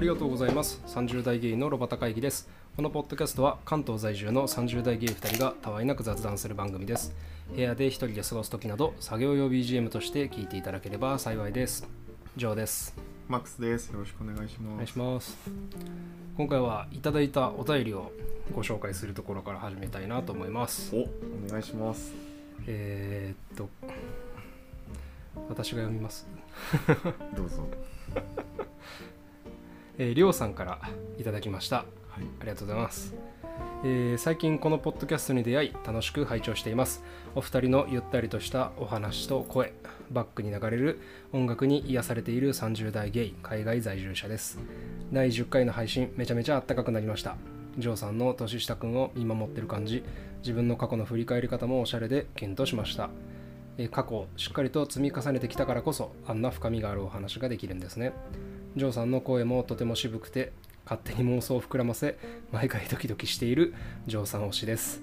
ありがとうございます30代ゲイのロバタ会議ですこのポッドキャストは関東在住の30代ゲイ2人がたわいなく雑談する番組です部屋で一人で過ごす時など作業用 BGM として聞いていただければ幸いですジョーですマックスです。よろしくお願いします。お願いします今回はいただいたお便りをご紹介するところから始めたいなと思いますお、お願いします。えー、っと私が読みます どうぞ。えーりょうさんからいただきました。はい。ありがとうございます、えー最近このポッドキャストに出会い楽しく拝聴しています。お二人のゆったりとしたお話と声バックに流れる音楽に癒されている30代ゲイ海外在住者です。第10回の配信めちゃめちゃあったかくなりました。ジョーさんの年下くんを見守ってる感じ自分の過去の振り返り方もおしゃれで検討しました。えー過去をしっかりと積み重ねてきたからこそあんな深みがあるお話ができるんですねジョーさんの声もとても渋くて勝手に妄想を膨らませ毎回ドキドキしているジョーさん推しです。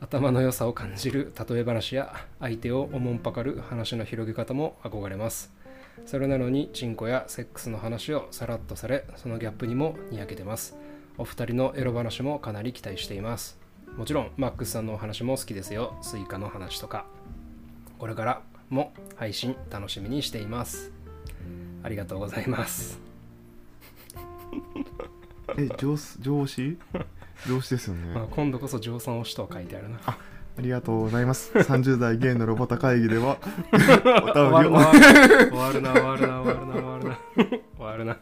頭の良さを感じる例え話や相手をおもんぱかる話の広げ方も憧れます。それなのにチンコやセックスの話をさらっとされそのギャップにもにやけてます。お二人のエロ話もかなり期待しています。もちろんマックスさんのお話も好きですよ。スイカの話とか。これからも配信楽しみにしています。ありがとうございます。え、上司、上司？上司ですよね。まあ、今度こそジョーさん推しとは書いてあるな。ありがとうございます。30代ゲイのロボタ会議では、お終わ便るりを。な終わるな終わるな終わるな終わるな。終わるな。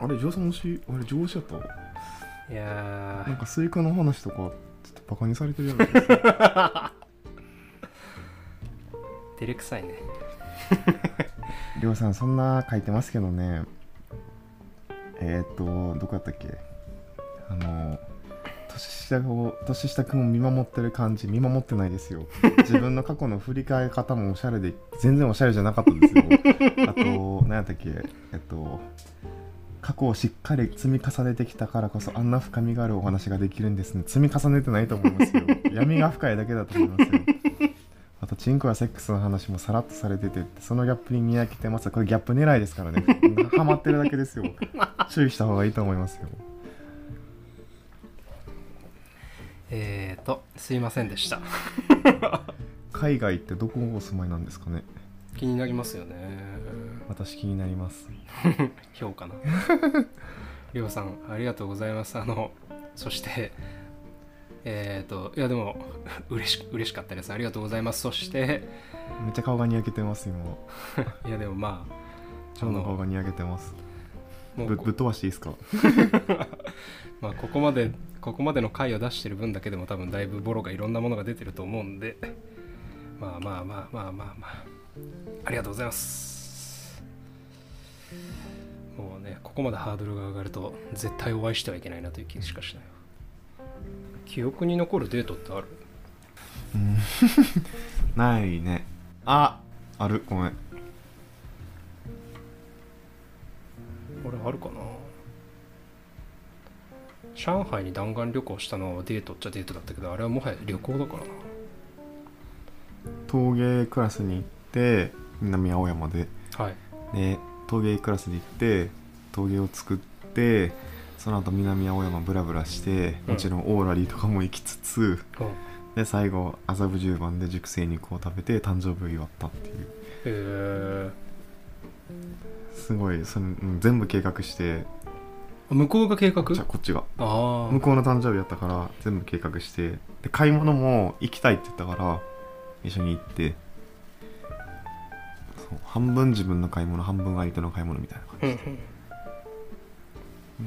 あれ、上司もし、あれ、上司やった？いやなんかスイカの話とか、ちょっとバカにされてるじゃないですか。ー照れくさいね りょうさん、そんな書いてますけどね。えー、っと、どこやったっけ？あの、年下を、年下くんを見守ってる感じ、見守ってないですよ。自分の過去の振り返り方もおしゃれで、全然おしゃれじゃなかったですよ。あと、何やったっけ？えっと、過去をしっかり積み重ねてきたからこそあんな深みがあるお話ができるんですね積み重ねてないと思いますよ闇が深いだけだと思いますよあとチンコやセックスの話もさらっとされててそのギャップににやけてます。これギャップ狙いですからね。ハマってるだけですよ。注意した方がいいと思いますよ。えーとすいませんでした。海外ってどこお住まいなんですかね？気になりますよね。私気になります。評価な。りょうさんありがとうございます。あのそしてえーといやでも 嬉し嬉しかったです。ありがとうございます。そしてめっちゃ顔がにやけてます今。いやでもまあちょうど顔がにやけてます。もうこぶぶっ飛ばしていいですか？まあ、ここまでここまでの回を出してる分だけでも多分だいぶボロがいろんなものが出てると思うんでまあまあまあまあまあまああ。りがとうございます。もうねここまでハードルが上がると絶対お会いしてはいけないなという気しかしない記憶に残るデートってある？うん。ないね。あある。ごめん。俺あるかな？上海に弾丸旅行したのはデートっちゃデートだったけどあれはもはや旅行だからな。陶芸クラスに行って南青山で。はい。で陶芸クラスで行って陶芸を作ってその後南青山ブラブラしてうん。もちろんオーラリーとかも行きつつ、うん。で最後麻布十番で熟成肉を食べて誕生日を祝ったっていう。へすごいその、うん全部計画して。え向こうが計画？じゃあこっちが。向こうの誕生日やったから全部計画して。で買い物も行きたいって言ったから一緒に行って。そう半分自分の買い物半分相手の買い物みたいな感じうんうん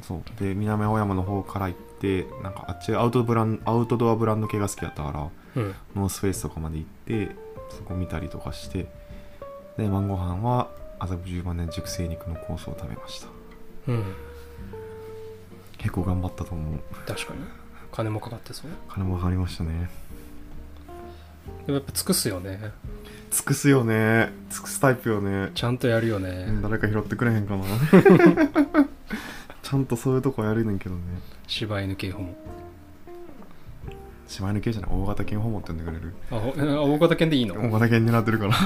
そう。で南青山の方から行ってなんかあっちアウトブランアウトドアブランド系が好きだったからうん。ノースフェイスとかまで行ってそこ見たりとかしてで晩ご飯は麻布十番で熟成肉のコースを食べました。うん。結構頑張ったと思う。確かに。金もかかってそう。金もかかりましたね。でもやっぱ尽くすよね。尽くすよね。尽くすタイプよね。ちゃんとやるよね、うん誰か拾ってくれへんかな ちゃんとそういうとこやるねんけどね。柴犬系ホモ。柴犬系じゃない大型犬ホモって呼んでくれる？あ 大型犬でいいの？大型犬になってるから。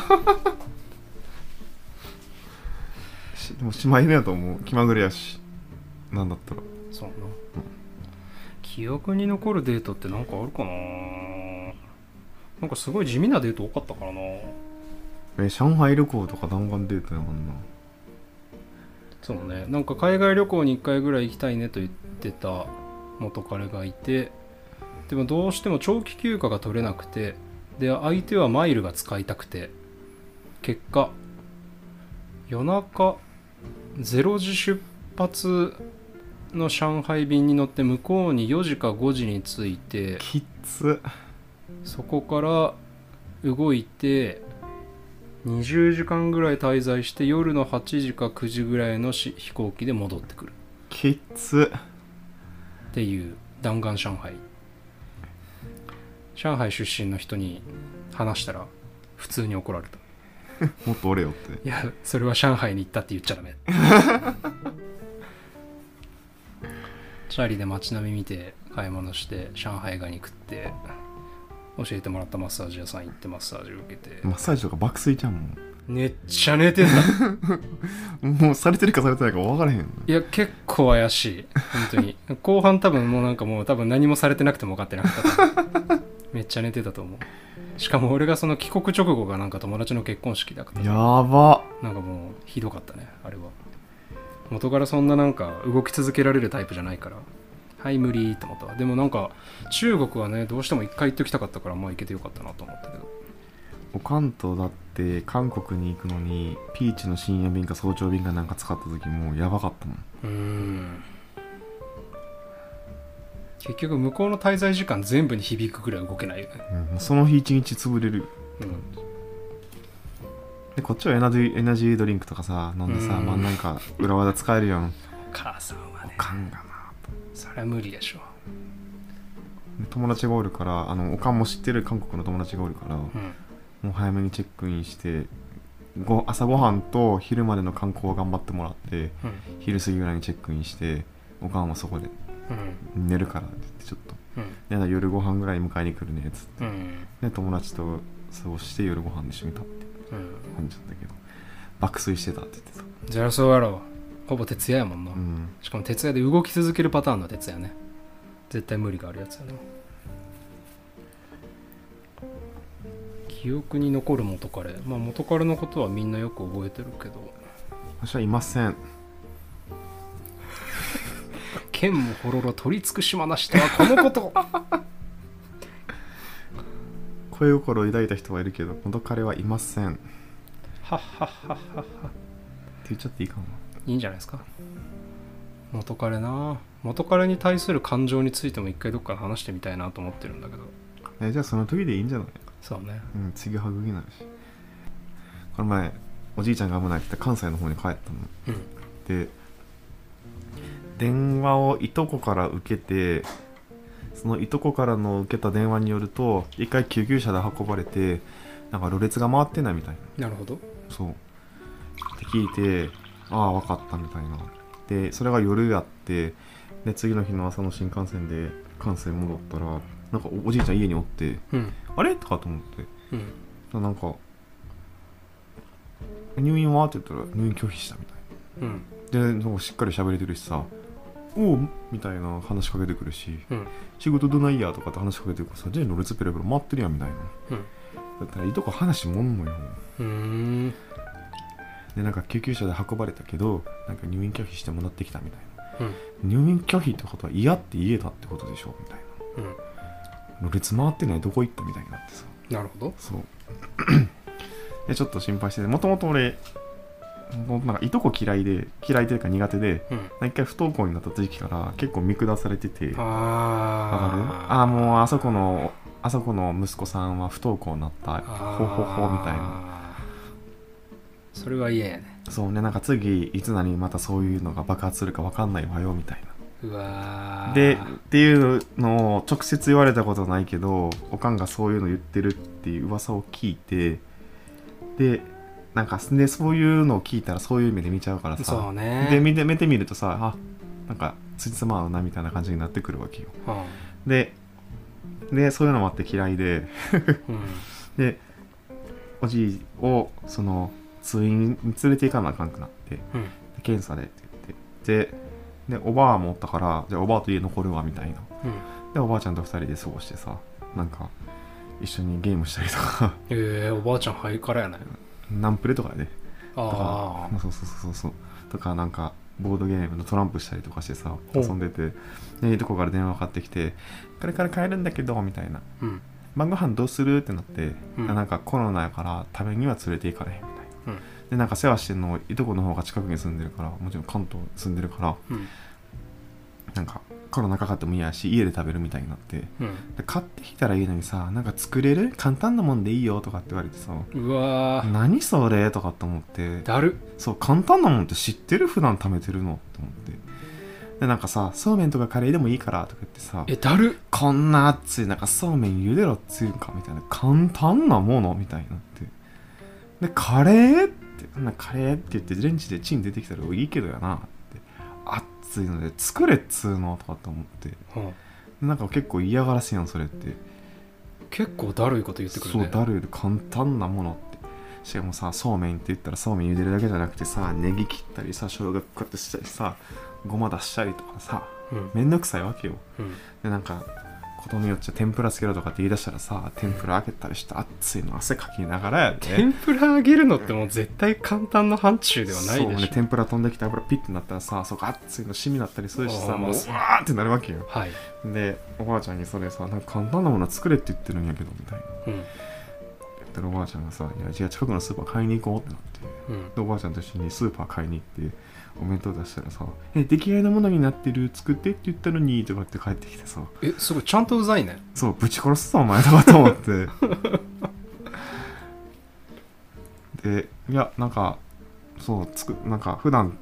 でも姉妹犬やと思う。気まぐれやし。なんだったら。そうな、記憶に残るデートってなんかあるかな？なんかすごい地味なデート多かったからな。え上海旅行とか弾丸デートやもんなそうね。なんか海外旅行に1回ぐらい行きたいねと言ってた元彼がいてでもどうしても長期休暇が取れなくてで相手はマイルが使いたくて結果夜中0時出発の上海便に乗って向こうに4時か5時に着いてきっつ。そこから動いて20時間ぐらい滞在して夜の8時か9時ぐらいのし飛行機で戻ってくる。きっつ。っていう弾丸上海。上海出身の人に話したら普通に怒られた。もっとおれよって。いやそれは上海に行ったって言っちゃダメ。チャーリーで街並み見て買い物して上海ガニ食って教えてもらったマッサージ屋さん行ってマッサージ受けて。マッサージとか爆睡ちゃんもめっちゃ寝てんだ。ん もうされてるかされてないか分からへん。いや結構怪しい。本当に。後半多分もうなんかもう多分何もされてなくても分かってなかった めっちゃ寝てたと思う。しかも俺がその帰国直後がなんか友達の結婚式だから。やば。なんかもうひどかったねあれは。元からそんななんか動き続けられるタイプじゃないからはい無理と思ったわ。でもなんか中国はねどうしても一回行っておきたかったからまあ行けてよかったなと思ったけど。お関東だって韓国に行くのにピーチの深夜便か早朝便かなんか使った時もうやばかったもん。うーん。結局向こうの滞在時間全部に響くぐらい動けないよね。うんその日一日潰れる。ようん。でこっちはエナジーエナジードリンクとかさ飲んでさうん。まあなんか裏技使えるやん。お母さんはね。おかんがなそれは無理でしょで友達がおるからあのおかんも知ってる韓国の友達がおるからもうん。う早めにチェックインしてご朝ごはんと昼までの観光を頑張ってもらってうん。昼過ぎぐらいにチェックインしておかんはそこでうん。寝るからって言ってちょっと。うん。やだ夜ご飯ぐらいに迎えに来るねっつって。うん。で友達と過ごして夜ご飯一緒に食って。うん。感じだったけど。爆睡してたって言ってた。じゃあそうやろほぼ徹夜やもんな、うん。しかも徹夜で動き続けるパターンの徹夜ね。絶対無理があるやつやな。記憶に残る元彼。まあ元彼のことはみんなよく覚えてるけど。私はいません。剣もほろろ取り尽くしまなしとはこのこと。恋心を抱いた人はいるけど元彼はいません。ってはっはっはっは。っは言っちゃっていいかないいんじゃないですか？元彼な。元彼に対する感情についても一回どっかで話してみたいなと思ってるんだけど。えじゃあその時でいいんじゃない？そうね。うん次はぐぎないし。この前おじいちゃんが危ないって言って関西の方に帰ったの。うん。で電話をいとこから受けてそのいとこからの受けた電話によると一回救急車で運ばれてなんかろれつが回ってないみたいな。なるほど。そう。って聞いてああ分かったみたいな。でそれが夜やってで次の日の朝の新幹線で関西戻ったらなんかおおじいちゃん家におってうん。あれ？とかと思って。うん。なんか入院は？って言ったら入院拒否したみたいうん。なでなんかしっかり喋れてるしさおうみたいな話しかけてくるしうん。仕事どないやとかって話しかけてくるからさじゃあろれつペラペラ回ってるやんみたいな。うん。だったらいいとこ話もんのよ。んでなんか救急車で運ばれたけどなんか入院拒否して戻ってきたみたいな。うん。入院拒否ってことは嫌って言えたってことでしょみたいうん。なろれつ回ってないどこ行ったみたいになってさ。なるほど。そう。でちょっと心配しててもともと俺もうなんかいとこ嫌いで嫌いというか苦手でうん。一回不登校になった時期から結構見下されてて。わかるあああもうあそこのあそこの息子さんは不登校になったほほほみたいななそれは嫌やね。そうね。なんか次いつ何またそういうのが爆発するか分かんないわよみたいな。うわー。でっていうのを直接言われたことないけどおかんがそういうの言ってるっていう噂を聞いてでなんかでそういうのを聞いたらそういう目で見ちゃうからそうさね。で見て見てみるとさあなんかつじつま合うなみたいな感じになってくるわけよ。うん。ででそういうのもあって嫌いで。うん。でおじいをその通院に連れて行かなあかんくなってうん。検査でって言ってででおばあもおったからじゃあおばあと家残るわみたいな。うん。でおばあちゃんと2人で過ごしてさなんか一緒にゲームしたりとか。ええおばあちゃんハイカラやねナンプレとかで。ああそうそうそうそうそう。とかなんかボードゲームのトランプしたりとかしてさ遊んでてでいいとこから電話かかってきて「これから帰るんだけど」みたいな。うん「晩ご飯どうする?」ってなって、うん。あなんかコロナやから食べには連れて行かれへん。みうん。でなんか世話してんのいとこの方が近くに住んでるからもちろん関東に住んでるからうん。なんかコロナかかってもいいやし家で食べるみたいになって。うん。で買ってきたらいいのにさなんか作れる？簡単なもんでいいよとかって言われてさうわー。何それ？とかって思って。だる。そう簡単なもんって知ってる普段貯めてるの？って思って。でなんかさそうめんとかカレーでもいいからとか言ってさえだる。こんな熱いなんかそうめん茹でろっつうんかみたいな。簡単なもの？みたいになってでカレーってなカレーって言ってレンジでチン出てきたらいいけどやなって熱いので作れっつうのとかって思って。うん。なんか結構嫌がらせやんそれって。結構だるいこと言ってくるね。そうだるい簡単なものって。しかもさそうめんって言ったらそうめん茹でるだけじゃなくてさネギ切ったりさ生姜こうやってしたりさごま出したりとかさうん。めんどくさいわけよ。うん。でなんかことによっちゃ天ぷらつけろとかって言い出したらさ天ぷら開けたりして熱いの汗かきながらやで。天ぷら揚げるのってもう絶対簡単な範疇ではないそうねでしょ天ぷら飛んできて油ピッてなったらさそこ熱いの染みなったりするしさもううわーってなるわけよ。はい。でおばあちゃんにそれさなんか簡単なもの作れって言ってるんやけどみたいな。うん。言ったらおばあちゃんがさ「いやじゃあ近くのスーパー買いに行こう」ってなって。うん。でおばあちゃんと一緒にスーパー買いに行ってお弁当出したらさ「え出来合いのものになってる作ってって言ったのに」とかって帰ってきてさえすごいちゃんとうざいね。そうぶち殺すぞお前とかと思って。でいやなんかそうつくなんか普段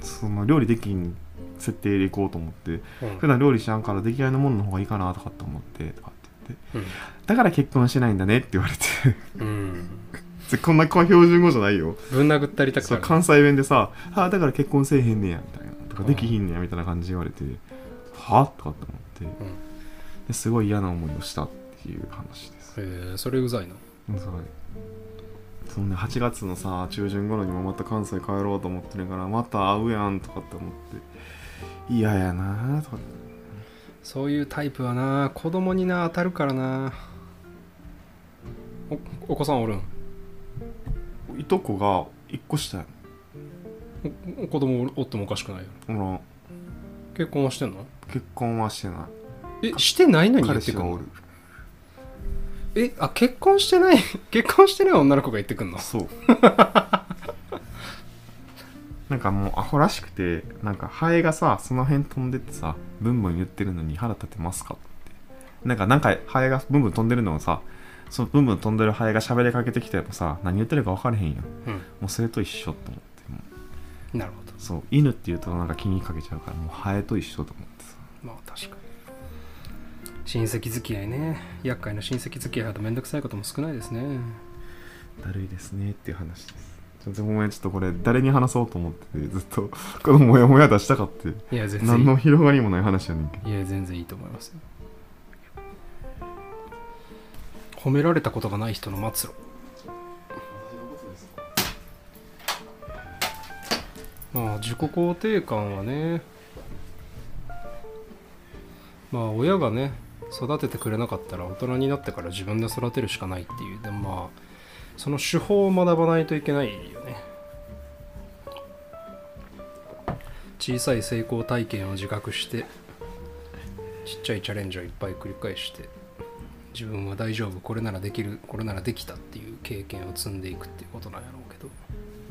その料理できん設定でいこうと思ってうん。普段料理しやんから出来合いのものの方がいいかなとかって思ってとかって言って。うん。だから結婚しないんだねって言われて。うん こんな標準語じゃないよ。ぶん殴ったりたくなる。関西弁でさ「あだから結婚せえへんねや」みたいな。とか「できひんねや」みたいな感じで言われて「は？とかって思って。ですごい嫌な思いをしたっていう話です。えー、それうざいな。うんそう。そんな8月のさ中旬頃にもまた関西帰ろうと思ってるからまた会うやんとかって思って。嫌やなとか。そういうタイプはな子供にな当たるからなおお子さんおるん？いとこが1個下やお子供おってもおかしくないよほら結婚はしてんの？結婚はしてない。えしてないのに言ってくんの？彼氏がおる。えあ結婚してない 結婚してない女の子が言ってくんの？そう。なんかもうアホらしくてなんかハエがさその辺飛んでってさブンブン言ってるのに腹立てますかって。なんかなんかハエがブンブン飛んでるのをさそのブンブン飛んでるハエが喋りかけてきてもさ何言ってるか分からへんやん。うん。もうそれと一緒と思って。もなるほど。うそう犬って言うとなんか気にかけちゃうからもうハエと一緒と思ってさ。まあ確かに。親戚付き合いね。厄介な親戚付き合いだとめんどくさいことも少ないですね。だるいですねっていう話です。ちょっとごめんちょっとこれ誰に話そうと思っててずっと このモヤモヤ出したかって。いや全然。い何の広がりもない話やねんけど。いいや全然いいと思いますよ褒められたことがない人の末路。まあ自己肯定感はねまあ親がね育ててくれなかったら大人になってから自分で育てるしかないっていう。でもまあその手法を学ばないといけないよね。小さい成功体験を自覚してちっちゃいチャレンジをいっぱい繰り返して。自分は大丈夫これならできるこれならできたっていう経験を積んでいくっていうことなんやろうけど。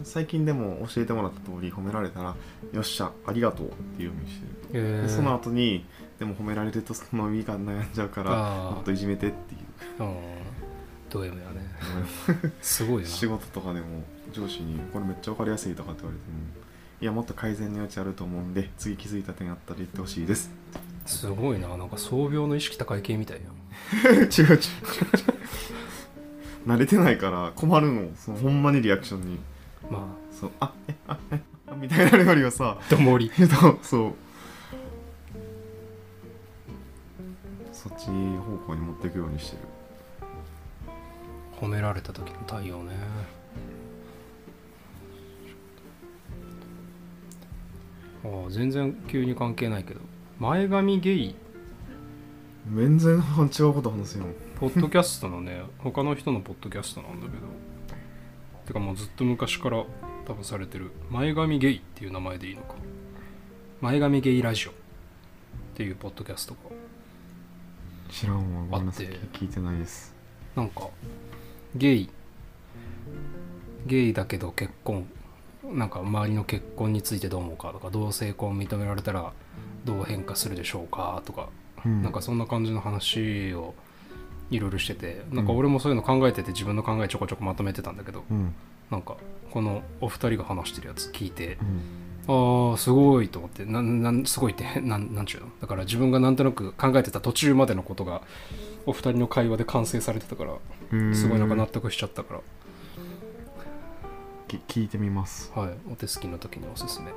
最近でも教えてもらった通り褒められたら「よっしゃありがとう」っていうようにしてる、えでその後にでも褒められるとその意味が悩んじゃうからあー。もっといじめてっていう。うんド M やね。すごいな。仕事とかでも上司に「これめっちゃ分かりやすい」とかって言われても「いやもっと改善の余地あると思うんで次気づいた点あったら言ってほしいです」すごいななんか創病の意識高い系みたいや 違う違う違う慣れてないから困るの。そのほんまにリアクションに。まそうあえあえあみたいなよりはさあどもり。えっとそう。そっち方向に持っていくようにしてる。褒められた時の対応ね。ああ全然急に関係ないけど前髪ゲイ？全然違うこと話すよ。ポッドキャストのね 他の人のポッドキャストなんだけど。てかもうずっと昔から多分されてる。前髪ゲイっていう名前でいいのか。前髪ゲイラジオ。っていうポッドキャストが。知らんわ。ごめんなさい。聞いてないです。なんかゲイ。ゲイだけど結婚なんか周りの結婚についてどう思うかとか同性婚認められたらどう変化するでしょうかとかうん。なんかそんな感じの話をいろいろしててなんか俺もそういうの考えてて自分の考えちょこちょこまとめてたんだけどうん。なんかこのお二人が話してるやつ聞いてうん。ああすごいと思ってなんなんすごいってなんなんちゅうの？だから自分がなんとなく考えてた途中までのことがお二人の会話で完成されてたからうん。すごいなんか納得しちゃったからき聞いてみます。はい。お手すきの時におすすめ。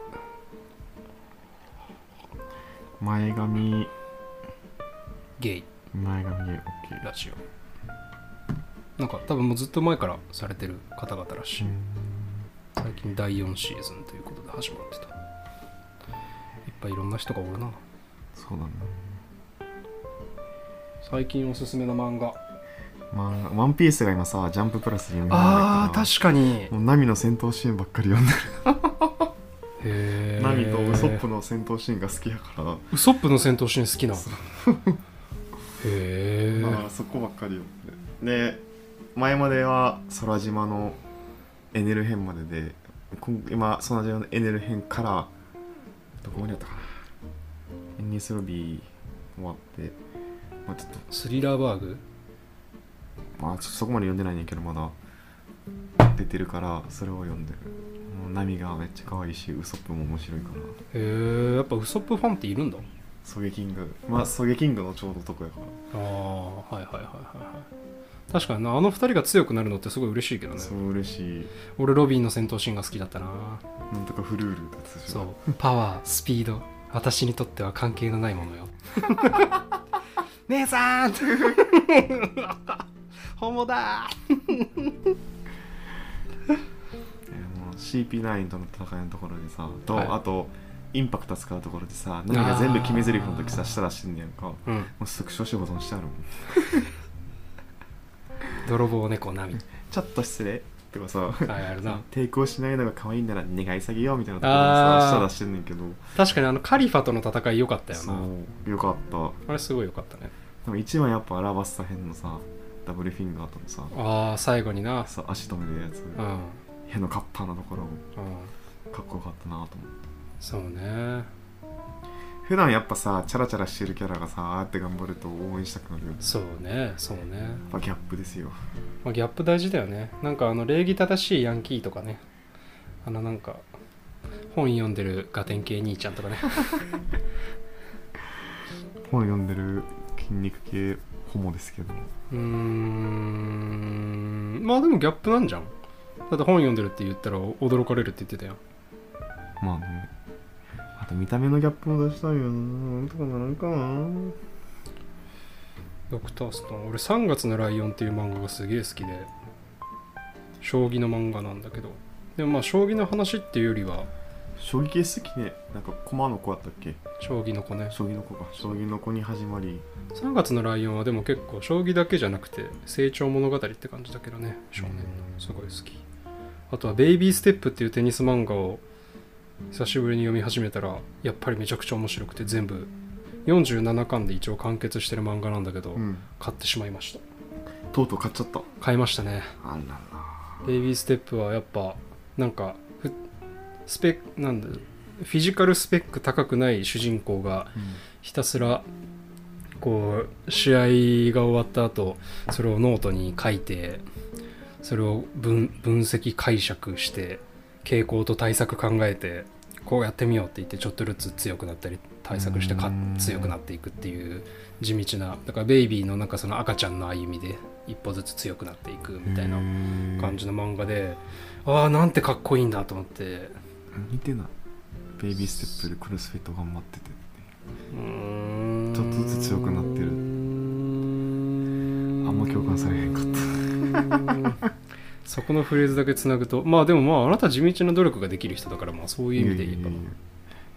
前髪。ゲイ。前髪ゲイ OK ラジオ。なんか多分もうずっと前からされてる方々らしい、最近第4シーズンということで始まってた。いっぱいいろんな人がおるな。そうだね。最近おすすめの漫画まあワンピースが今さジャンププラスにあーか確かに。もうナミの戦闘シーンばっかり読んでる。ナミとウソップの戦闘シーンが好きやから。ウソップの戦闘シーン好きなへえまあそこばっかりよで前までは空島のエネル編までで今今空島のエネル編からどこまでやったかな。エンニスロビー終わってまあちょっとスリラーバーグ？まあちょっとそこまで読んでないねんけどまだ。出てるからそれを読んでる。もうナミがめっちゃ可愛いしウソップも面白いから。へえやっぱウソップファンっているんだ？ソゲキング。まあソゲキングのちょうどとこやから。ああはいはいはいはいはい。確かになあの二人が強くなるのってすごい嬉しいけどね。そう嬉しい。俺ロビンの戦闘シーンが好きだったな。なんとかフルールってやつでしょ。そう。パワースピード。私にとっては関係のないものよ。姉さんホモだ。えーもう CP9 との戦いのところでさと、はい。あとインパクト使うところでさ何が全部決め台詞の時さ下出してんねやんか。もうん。うスクショして保存してあるもん。泥棒猫ナミちょっと失礼。とかさはいあるな。抵抗しないのが可愛いなら願い下げようみたいなところでさ下出してんねんけど。確かにあのカリファとの戦い良かったよな。そう。よかった。あれすごい良かったね。でも一番やっぱアラバスタ編のさダブルフィンガーとのさ。ああ最後にな。さ足止めるやつ。うん。うんへのカッパーのところ。かっこよかったなと思ってそうね。普段やっぱさチャラチャラしてるキャラがさああやって頑張ると応援したくなるよね。そうねそうね。やっぱギャップですよ。まあ、ギャップ大事だよね。なんかあの礼儀正しいヤンキーとかね。あのなんか本読んでるガテン系兄ちゃんとかね。本読んでる筋肉系ホモですけど。うーん。まあでもギャップなんじゃん。だって本読んでるって言ったら驚かれるって言ってたよ。まあね。あと見た目のギャップも出したいよな。なんとかならんかな。ドクターストーン。俺3月のライオンっていう漫画がすげえ好きで。将棋の漫画なんだけど。でもまあ将棋の話っていうよりは将棋系好きねなんか駒の子やったっけ？将棋の子ね。将棋の子か。将棋の子に始まり。3月のライオンはでも結構将棋だけじゃなくて成長物語って感じだけどね。少年の。すごい好き。あとは「ベイビーステップ」っていうテニス漫画を久しぶりに読み始めたらやっぱりめちゃくちゃ面白くて全部47巻で一応完結してる漫画なんだけど、うん。買ってしまいました。とうとう買っちゃった。買いましたね。あらベイビーステップはやっぱなんかふスペックなんだフィジカルスペック高くない主人公がら、ひたすらこう試合が終わった後それをノートに書いてそれを分分析解釈して傾向と対策考えてこうやってみようって言ってちょっとずつ強くなったり対策してかうん。強くなっていくっていう地道なだからベイビーのなんかその赤ちゃんの歩みで一歩ずつ強くなっていくみたいな感じの漫画でああなんてかっこいいんだと思って似てない。ベイビーステップでクロスフィット頑張っててうーん。ちょっとずつ強くなってる。ああんま共感されへんかった。そこのフレーズだけつなぐとまあでもまああなた地道な努力ができる人だからまあそういう意味で言えば。いやいやいや。い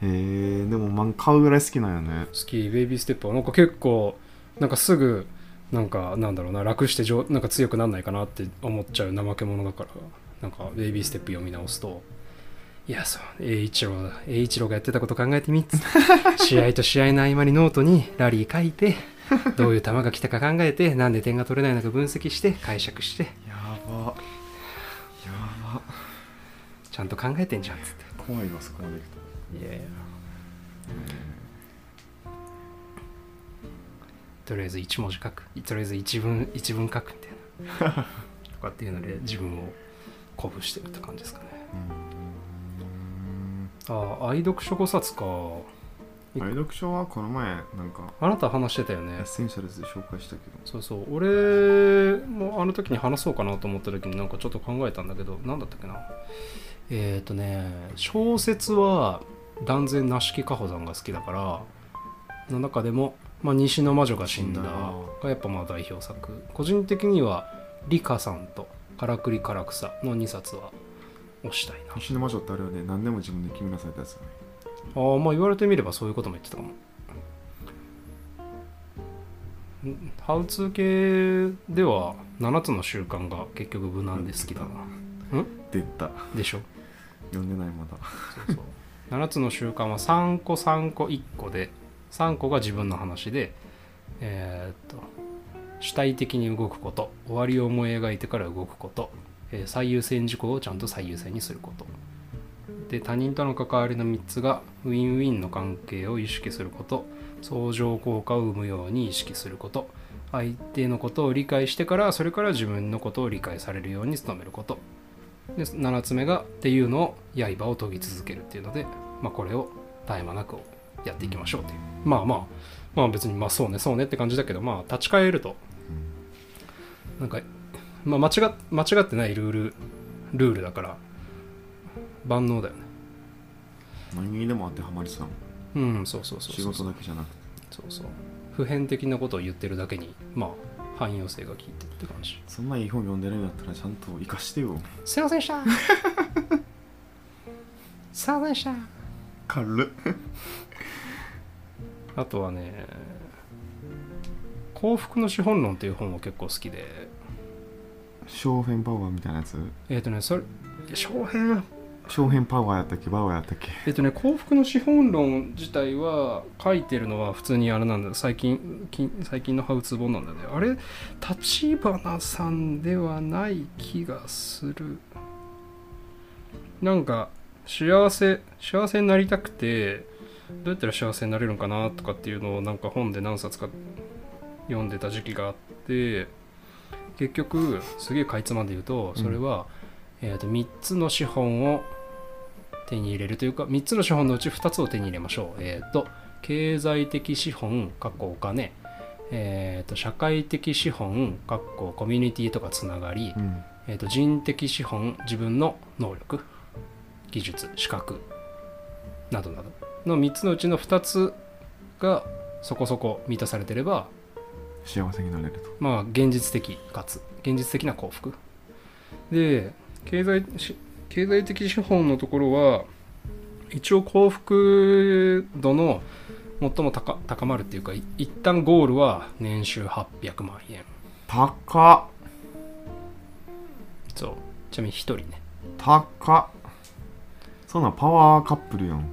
へえでも漫画買うぐらい好きなんよね。好きベイビーステップはなんか結構なんかすぐなんかなんだろうな楽してなんか強くなんないかなって思っちゃう怠け者だからなんかベイビーステップ読み直すといやそう栄一郎栄一郎がやってたこと考えてみっつ。っ て試合と試合の合間にノートにラリー書いて どういう球が来たか考えてなんで点が取れないのか分析して解釈して。やば。やば。ちゃんと考えてんじゃんっつって。怖いわそこまでいくといやいや。とりあえず1文字書く。とりあえず一文一文書くみたいな。とかっていうので自分を鼓舞してるって感じですかねああ愛読書5冊か。愛読書はこの前なんかあなた話してたよね。エッセンシャルズで紹介したけど。そうそう。俺もあの時に話そうかなと思った時になんかちょっと考えたんだけど何だったっけな。えっ、ー、とね小説は断然梨木かほさんが好きだからの中でも「まあ、西の魔女が死んだ」がやっぱまあ代表作。個人的にはリカさんと「からくりからくさ」の2冊は推したいな。西の魔女ってあれはね何でも自分で決めなさいってやつだね。ああまあ言われてみればそういうことも言ってたかも。んハウツー系では7つの習慣が結局無難で好きだな出た。でしょ？読んでないまだ。そうそう。7つの習慣は3個3個1個で3個が自分の話でえーっと主体的に動くこと終わりを思い描いてから動くこと、えー最優先事項をちゃんと最優先にすること。で他人との関わりの3つがウィンウィンの関係を意識すること。相乗効果を生むように意識すること。相手のことを理解してからそれから自分のことを理解されるように努めること。で7つ目がっていうのを刃を研ぎ続けるっていうので、まあ、これを絶え間なくやっていきましょうという。まあまあまあ別にまあそうねそうねって感じだけどまあ立ち返るとなんか、まあ、間違っ間違ってないルールルールだから万能だよね。何にでも当てはまりそううんそうそうそう仕そう。事だけじゃなくて。そうそう。普遍的なことを言ってるだけにまあ汎用性が効いてるって感じ。そんないい本読んでるんだったらちゃんと生かしてよ。すいませんでした。すいませんでした。軽っ。あとはね幸福の資本論っていう本も結構好きで小編パワーみたいなやつ？えっ、とねそれ小編小編パワーやったっけ？パワーやったっけ？えっとね幸福の資本論自体は書いてるのは普通にあれなんだ最近近最近のハウツー本なんだね。あれ立花さんではない気がする。なんか幸せ幸せになりたくてどうやったら幸せになれるのかなとかっていうのをなんか本で何冊か読んでた時期があって結局すげえかいつまんで言うとそれは、えー、と3つの資本を手に入れるというか3つの資本のうち2つを手に入れましょう。えっ、と経済的資本かっこお金、えー、と社会的資本かっこコミュニティとかつながり、うん。えー、と人的資本自分の能力。技術資格。などなど。の3つのうちの2つがそこそこ満たされてれば幸せになれると。まあ現実的かつ現実的な幸福。で経済し経済的資本のところは一応幸福度の最も高高まるっていうかい一旦ゴールは年収800万円。高っ。そう。ちなみに1人ね。高っ。そんなんパワーカップルやん。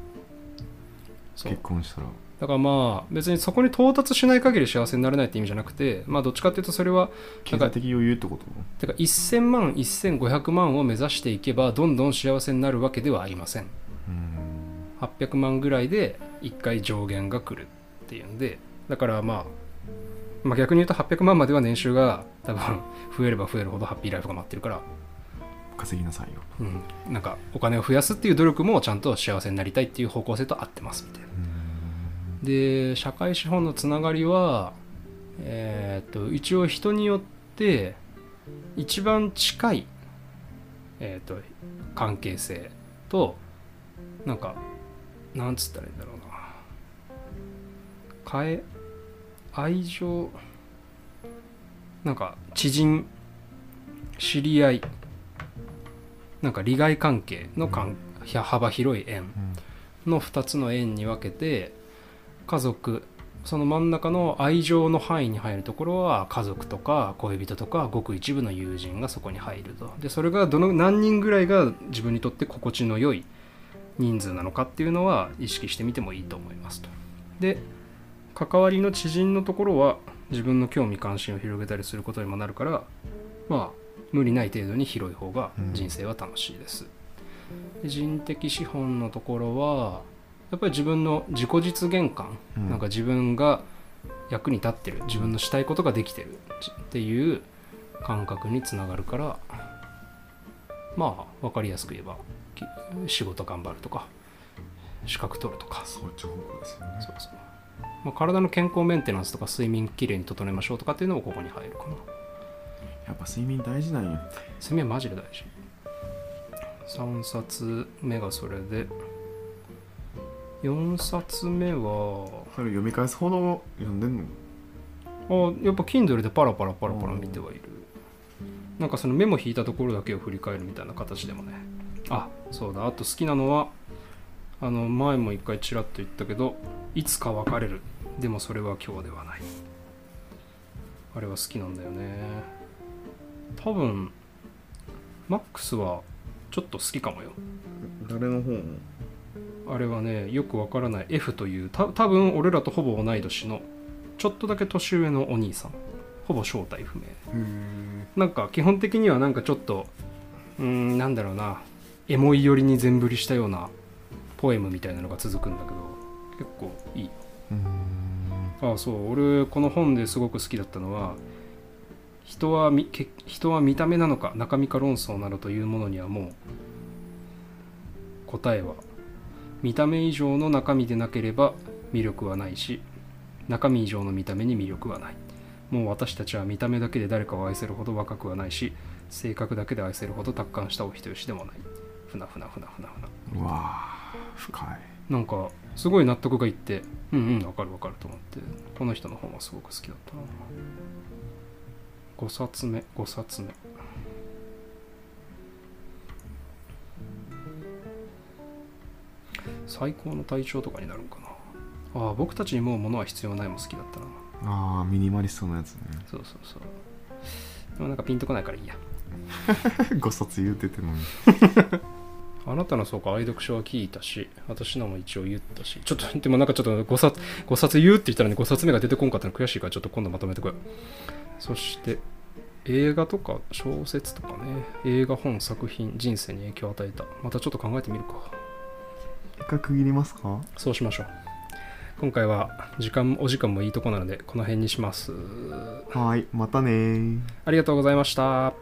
そう。結婚したらだからまあ別にそこに到達しない限り幸せになれないって意味じゃなくてまあどっちかっていうとそれは経済的余裕ってこと？てか1000万1500万を目指していけばどんどん幸せになるわけではありません。うん。800万ぐらいで1回上限が来るっていうんでだからまあまあ逆に言うと800万までは年収が多分増えれば増えるほどハッピーライフが待ってるから、稼ぎなさいようん、なんかお金を増やすっていう努力もちゃんと幸せになりたいっていう方向性と合ってますみたいな。うんで社会資本のつながりはえーっと一応人によって一番近い、えーっと関係性となんかなんつったらいいんだろうな。変え愛情なんか知人知り合いなんか利害関係のかん幅広い縁の2つの円に分けて家族その真ん中の愛情の範囲に入るところは家族とか恋人とかごく一部の友人がそこに入ると。でそれがどの何人ぐらいが自分にとって心地の良い人数なのかっていうのは意識してみてもいいと思いますと。で関わりの知人のところは自分の興味関心を広げたりすることにもなるからまあ無理ない程度に広い方が人生は楽しいです、で人的資本のところはやっぱり自分の自己実現感、うん。なんか自分が役に立ってる自分のしたいことができてるっていう感覚につながるからまあ分かりやすく言えばき仕事頑張るとか資格取るとか。そっち方向ですよね。そうそう、まあ、体の健康メンテナンスとか睡眠きれいに整えましょうとかっていうのもここに入るかな。やっぱ睡眠大事なんよ睡眠はマジで大事。3冊目がそれで4冊目は。それ読み返すほど読んでんの？あやっぱ Kindle でパラパラパラパラ見てはいる。なんかそのメモ引いたところだけを振り返るみたいな形でもね。あそうだ。あと好きなのはあの前も一回ちらっと言ったけどいつか別れる。でもそれは今日ではない。あれは好きなんだよね。多分マックスはちょっと好きかもよ。誰の本あれはねよくわからない。F というた多分俺らとほぼ同い年のちょっとだけ年上のお兄さん。ほぼ正体不明。へなんか基本的にはなんかちょっとうーんなんだろうな。エモい寄りに全振りしたようなポエムみたいなのが続くんだけど結構いいえうん。あそう。俺この本ですごく好きだったのは人はみけ人は見た目なのか中身か論争などというものにはもう答えは見た目以上の中身でなければ魅力はないし中身以上の見た目に魅力はない。もう私たちは見た目だけで誰かを愛せるほど若くはないし性格だけで愛せるほど達観したお人よしでもない。ふなふなふなふなふな。うわあ深い。なんかすごい納得がいってうんうんわかるわかると思ってこの人の本はすごく好きだったな。5冊目5冊目最高の体調とかになるんかな。ああ僕たちにもう物は必要ないも好きだったな。ああミニマリストのやつね。そうそうそう。でもなんかピンとこないからいいや。ご卒言うててもあなたのそうか愛読書は聞いたし私のも一応言ったし。ちょっとでもなんかちょっと5冊5冊言うって言ったらね5冊目が出てこんかったの悔しいからちょっと今度まとめてこよう。そして映画とか小説とかね。映画本作品人生に影響を与えた。またちょっと考えてみるか一回区切りますか？そうしましょう。今回は時間お時間もいいとこなのでこの辺にします。はいまたねー。ありがとうございました